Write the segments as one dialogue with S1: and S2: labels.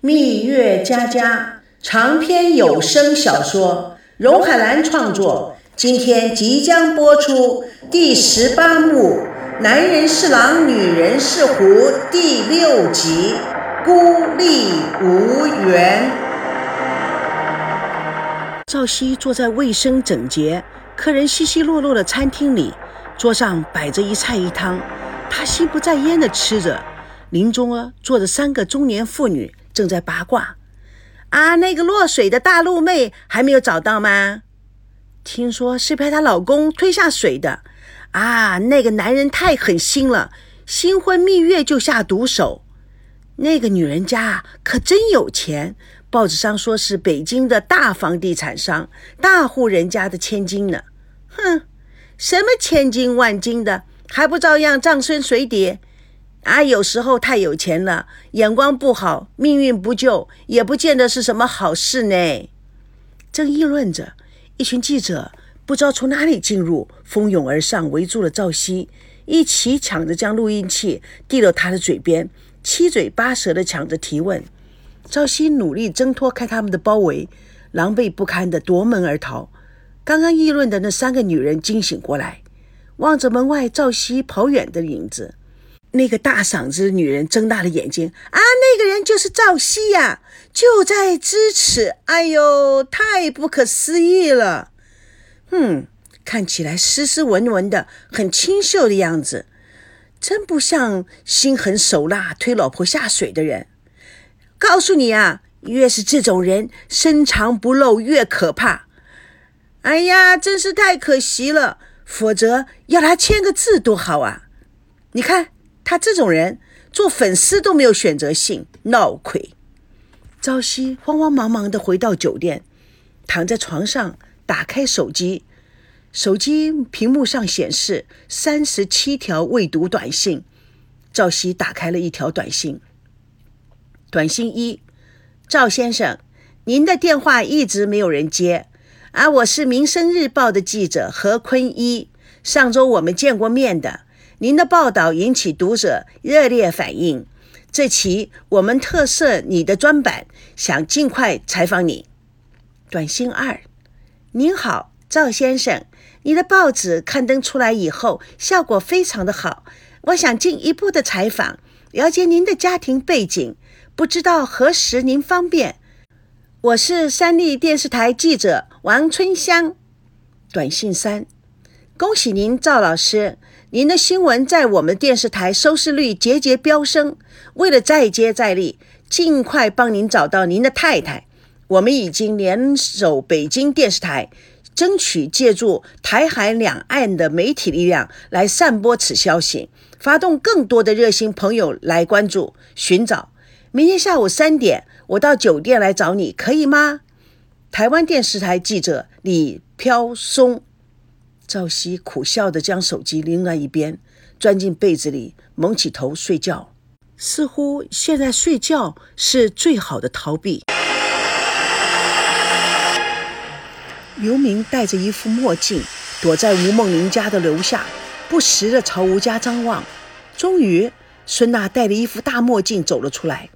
S1: 蜜月佳佳长篇有声小说，荣海兰创作，今天即将播出第十八幕《男人是狼，女人是狐》第六集《孤立无援》。
S2: 赵熙坐在卫生整洁、客人稀稀落落的餐厅里，桌上摆着一菜一汤，他心不在焉地吃着。林中啊，坐着三个中年妇女，正在八卦。啊，那个落水的大陆妹还没有找到吗？听说是被她老公推下水的。啊，那个男人太狠心了，新婚蜜月就下毒手。那个女人家可真有钱。报纸上说是北京的大房地产商，大户人家的千金呢。哼，什么千金万金的，还不照样葬身水底？啊，有时候太有钱了，眼光不好，命运不救，也不见得是什么好事呢。正议论着，一群记者不知道从哪里进入，蜂拥而上，围住了赵熙，一起抢着将录音器递到他的嘴边，七嘴八舌地抢着提问。赵熙努力挣脱开他们的包围，狼狈不堪地夺门而逃。刚刚议论的那三个女人惊醒过来，望着门外赵熙跑远的影子，那个大嗓子女人睁大了眼睛：“啊，那个人就是赵熙呀，就在咫尺！哎呦，太不可思议了！哼，看起来斯斯文文的，很清秀的样子，真不像心狠手辣推老婆下水的人。”告诉你啊，越是这种人，深藏不露越可怕。哎呀，真是太可惜了，否则要他签个字多好啊！你看他这种人，做粉丝都没有选择性，闹亏。朝夕慌慌忙忙地回到酒店，躺在床上，打开手机，手机屏幕上显示三十七条未读短信。赵熙打开了一条短信。短信一，赵先生，您的电话一直没有人接，而我是《民生日报》的记者何坤一，上周我们见过面的，您的报道引起读者热烈反应，这期我们特设你的专版，想尽快采访你。短信二，您好，赵先生，你的报纸刊登出来以后，效果非常的好，我想进一步的采访，了解您的家庭背景。不知道何时您方便？我是三立电视台记者王春香。短信三：恭喜您，赵老师，您的新闻在我们电视台收视率节节飙升。为了再接再厉，尽快帮您找到您的太太，我们已经联手北京电视台，争取借助台海两岸的媒体力量来散播此消息，发动更多的热心朋友来关注寻找。明天下午三点，我到酒店来找你，可以吗？台湾电视台记者李飘松。赵熙苦笑的将手机拎在一边，钻进被子里，蒙起头睡觉。似乎现在睡觉是最好的逃避。刘明戴着一副墨镜，躲在吴梦玲家的楼下，不时的朝吴家张望。终于，孙娜戴着一副大墨镜走了出来。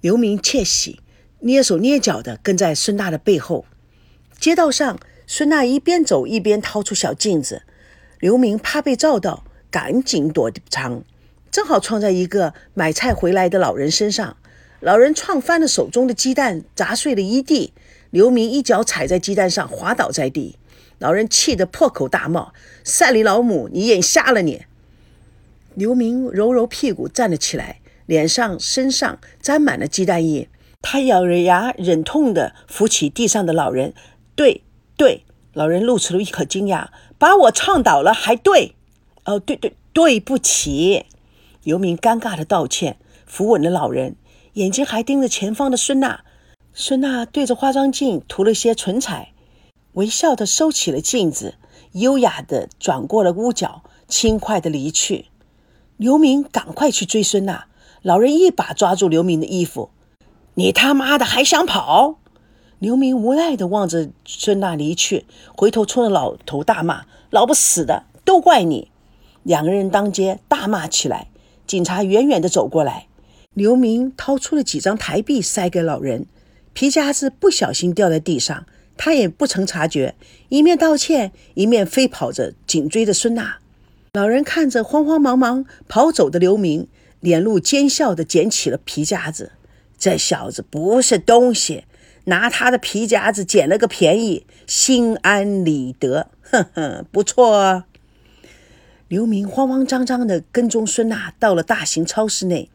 S2: 刘明窃喜，蹑手蹑脚地跟在孙娜的背后。街道上，孙娜一边走一边掏出小镜子。刘明怕被照到，赶紧躲藏，正好撞在一个买菜回来的老人身上。老人撞翻了手中的鸡蛋，砸碎了一地。刘明一脚踩在鸡蛋上，滑倒在地。老人气得破口大骂：“赛里老母，你眼瞎了你！”刘明揉揉屁股，站了起来。脸上、身上沾满了鸡蛋液，他咬着牙，忍痛地扶起地上的老人。对对，老人露出了一口惊讶：“把我唱倒了，还对？哦，对对，对不起。”刘明尴尬的道歉，扶稳了老人，眼睛还盯着前方的孙娜。孙娜对着化妆镜涂了些唇彩，微笑的收起了镜子，优雅的转过了屋角，轻快的离去。刘明赶快去追孙娜。老人一把抓住刘明的衣服，“你他妈的还想跑？”刘明无奈地望着孙娜离去，回头冲着老头大骂：“老不死的，都怪你！”两个人当街大骂起来。警察远远地走过来，刘明掏出了几张台币塞给老人，皮夹子不小心掉在地上，他也不曾察觉，一面道歉，一面飞跑着紧追着孙娜。老人看着慌慌忙忙跑走的刘明，脸露奸笑地捡起了皮夹子。这小子不是东西，拿他的皮夹子捡了个便宜，心安理得。哼 哼，不错。刘明慌慌张张地跟踪孙娜到了大型超市内，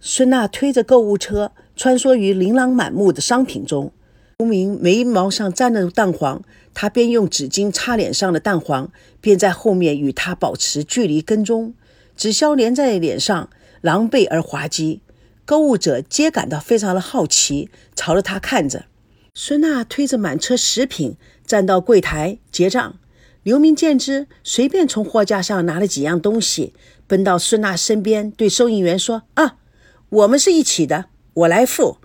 S2: 孙娜推着购物车穿梭于琳琅满目的商品中。刘明眉毛上沾了蛋黄，他边用纸巾擦脸上的蛋黄，边在后面与他保持距离跟踪。纸屑粘在脸上，狼狈而滑稽。购物者皆感到非常的好奇，朝着他看着。孙娜推着满车食品站到柜台结账。刘明见之，随便从货架上拿了几样东西，奔到孙娜身边，对收银员说：“啊，我们是一起的，我来付。”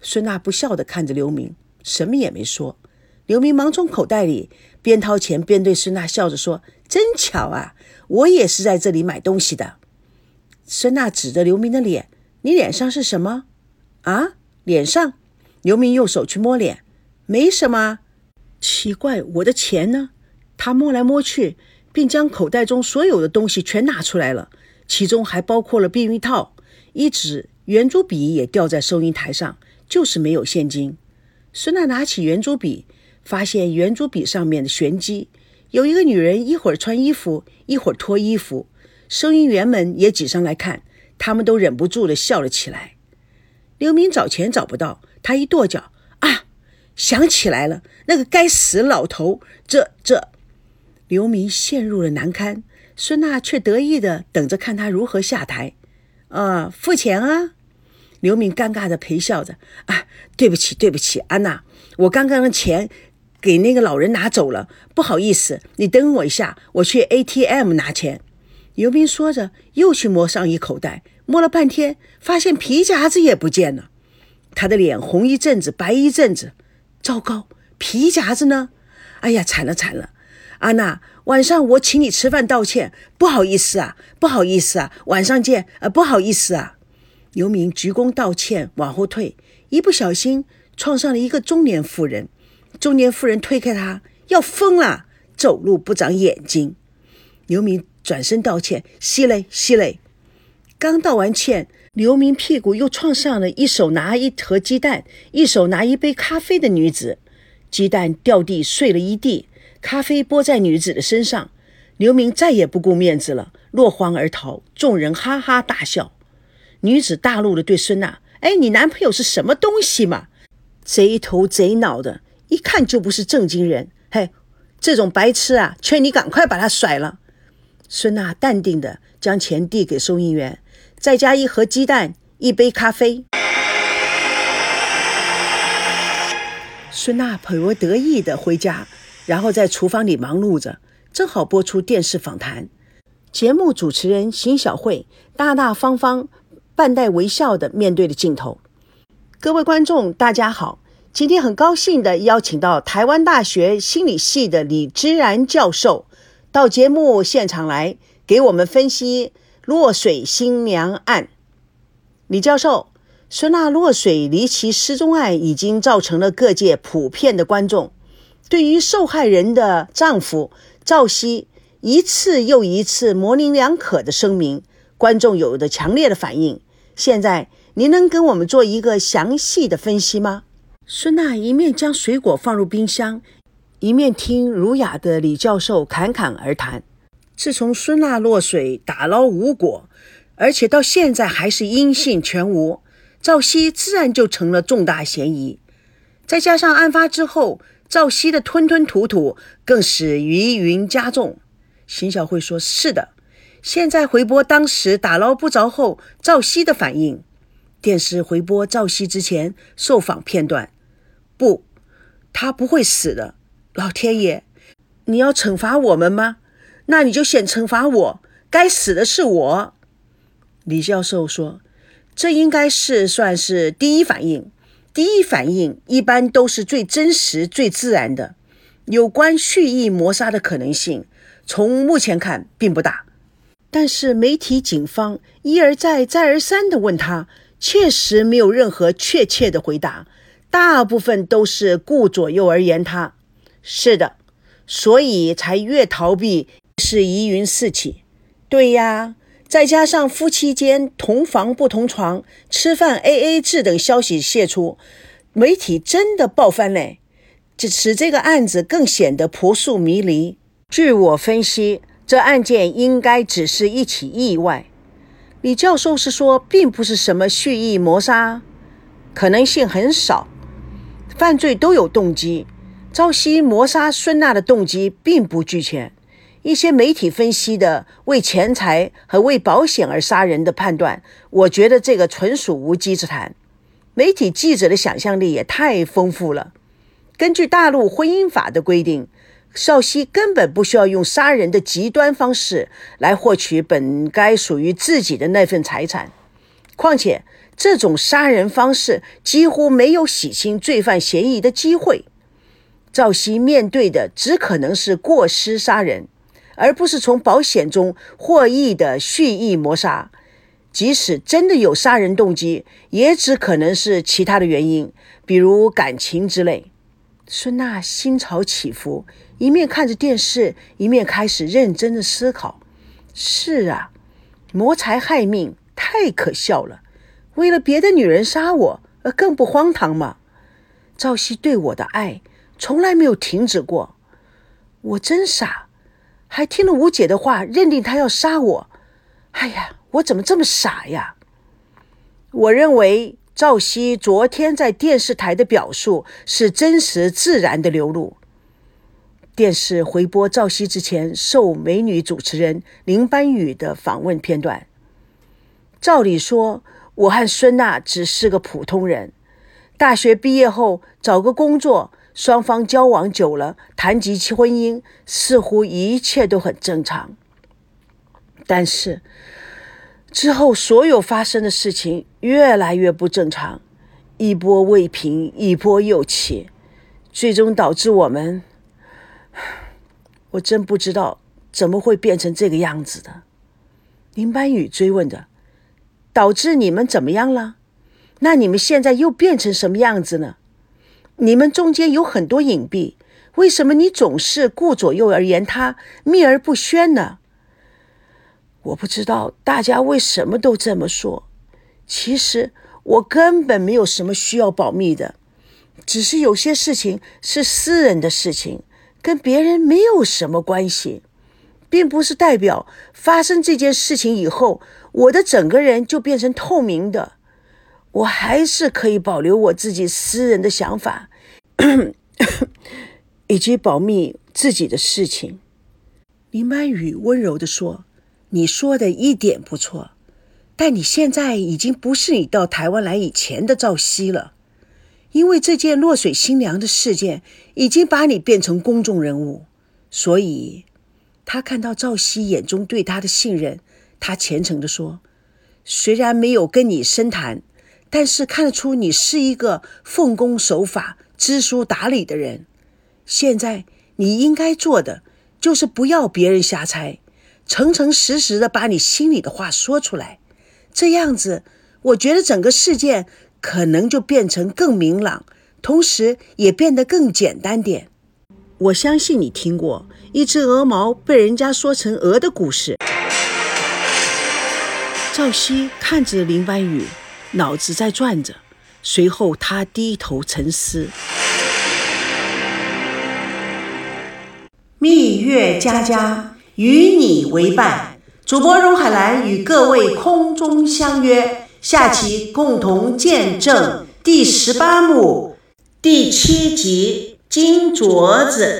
S2: 孙娜不笑地看着刘明，什么也没说。刘明忙从口袋里边掏钱边对孙娜笑着说：“真巧啊，我也是在这里买东西的。”孙娜指着刘明的脸：“你脸上是什么？啊，脸上？”刘明用手去摸脸，没什么。奇怪，我的钱呢？他摸来摸去，并将口袋中所有的东西全拿出来了，其中还包括了避孕套、一纸圆珠笔，也掉在收银台上，就是没有现金。孙娜拿起圆珠笔，发现圆珠笔上面的玄机，有一个女人一会儿穿衣服，一会儿脱衣服。收银员们也挤上来看，他们都忍不住的笑了起来。刘明找钱找不到，他一跺脚，啊，想起来了，那个该死老头，这这。刘明陷入了难堪，孙娜却得意的等着看他如何下台。啊，付钱啊！刘明尴尬的陪笑着。啊，对不起，对不起，安娜，我刚刚的钱给那个老人拿走了，不好意思，你等我一下，我去 ATM 拿钱。刘明说着，又去摸上衣口袋，摸了半天，发现皮夹子也不见了。他的脸红一阵子，白一阵子。糟糕，皮夹子呢？哎呀，惨了惨了！安娜，晚上我请你吃饭道歉，不好意思啊，不好意思啊，晚上见，呃，不好意思啊。刘明鞠躬道歉，往后退，一不小心撞上了一个中年妇人。中年妇人推开他，要疯了，走路不长眼睛。刘明转身道歉，息嘞息嘞。刚道完歉，刘明屁股又撞上了一手拿一盒鸡蛋，一手拿一杯咖啡的女子，鸡蛋掉地碎了一地。咖啡泼在女子的身上，刘明再也不顾面子了，落荒而逃。众人哈哈大笑。女子大怒的对孙娜：“哎，你男朋友是什么东西嘛？贼头贼脑的，一看就不是正经人。嘿，这种白痴啊，劝你赶快把他甩了。”孙娜淡定的将钱递给收银员，再加一盒鸡蛋，一杯咖啡。孙娜颇为得意的回家。然后在厨房里忙碌着，正好播出电视访谈。节目主持人邢小慧大大方方、半带微笑地面对着镜头。各位观众，大家好！今天很高兴地邀请到台湾大学心理系的李芝然教授到节目现场来，给我们分析落水新娘案。李教授，孙娜落水离奇失踪案已经造成了各界普遍的观众。对于受害人的丈夫赵熙一次又一次模棱两可的声明，观众有着强烈的反应。现在您能跟我们做一个详细的分析吗？孙娜一面将水果放入冰箱，一面听儒雅的李教授侃侃而谈。自从孙娜落水打捞无果，而且到现在还是音信全无，赵熙自然就成了重大嫌疑。再加上案发之后，赵熙的吞吞吐吐更是疑云加重。邢小慧说：“是的，现在回播当时打捞不着后，赵熙的反应。电视回播赵熙之前受访片段。不，他不会死的。老天爷，你要惩罚我们吗？那你就先惩罚我，该死的是我。”李教授说：“这应该是算是第一反应。”第一反应一般都是最真实、最自然的，有关蓄意谋杀的可能性，从目前看并不大。但是媒体、警方一而再、再而三地问他：“确实没有任何确切的回答，大部分都是顾左右而言他。是的，所以才越逃避是疑云四起。对呀，再加上夫妻间同房不同床、吃饭 A A 制等消息泄出，媒体真的爆翻嘞，这使这个案子更显得扑朔迷离。据我分析，这案件应该只是一起意外。李教授是说，并不是什么蓄意谋杀，可能性很少。犯罪都有动机，朝夕谋杀孙娜的动机并不俱全。一些媒体分析的为钱财和为保险而杀人的判断，我觉得这个纯属无稽之谈。媒体记者的想象力也太丰富了。根据大陆婚姻法的规定。少熙根本不需要用杀人的极端方式来获取本该属于自己的那份财产，况且这种杀人方式几乎没有洗清罪犯嫌疑的机会。赵熙面对的只可能是过失杀人，而不是从保险中获益的蓄意谋杀。即使真的有杀人动机，也只可能是其他的原因，比如感情之类。孙娜心潮起伏，一面看着电视，一面开始认真的思考。是啊，谋财害命太可笑了。为了别的女人杀我，呃，更不荒唐吗？赵熙对我的爱从来没有停止过。我真傻，还听了吴姐的话，认定她要杀我。哎呀，我怎么这么傻呀？我认为。赵熙昨天在电视台的表述是真实自然的流露。电视回播赵熙之前受美女主持人林班宇的访问片段。照理说，我和孙娜只是个普通人，大学毕业后找个工作，双方交往久了，谈及婚姻，似乎一切都很正常。但是。之后，所有发生的事情越来越不正常，一波未平，一波又起，最终导致我们……我真不知道怎么会变成这个样子的。林班宇追问着：“导致你们怎么样了？那你们现在又变成什么样子呢？你们中间有很多隐蔽，为什么你总是顾左右而言他，秘而不宣呢？”我不知道大家为什么都这么说。其实我根本没有什么需要保密的，只是有些事情是私人的事情，跟别人没有什么关系，并不是代表发生这件事情以后，我的整个人就变成透明的。我还是可以保留我自己私人的想法，以及保密自己的事情。林曼雨温柔地说。你说的一点不错，但你现在已经不是你到台湾来以前的赵熙了，因为这件落水新娘的事件已经把你变成公众人物，所以，他看到赵熙眼中对他的信任，他虔诚地说：“虽然没有跟你深谈，但是看得出你是一个奉公守法、知书达理的人。现在你应该做的就是不要别人瞎猜。”诚诚实实的把你心里的话说出来，这样子，我觉得整个事件可能就变成更明朗，同时也变得更简单点。我相信你听过一只鹅毛被人家说成鹅的故事。赵熙看着林白羽，脑子在转着，随后他低头沉思。
S1: 蜜月佳佳。与你为伴，主播荣海兰与各位空中相约，下期共同见证第十八幕第七集金镯子。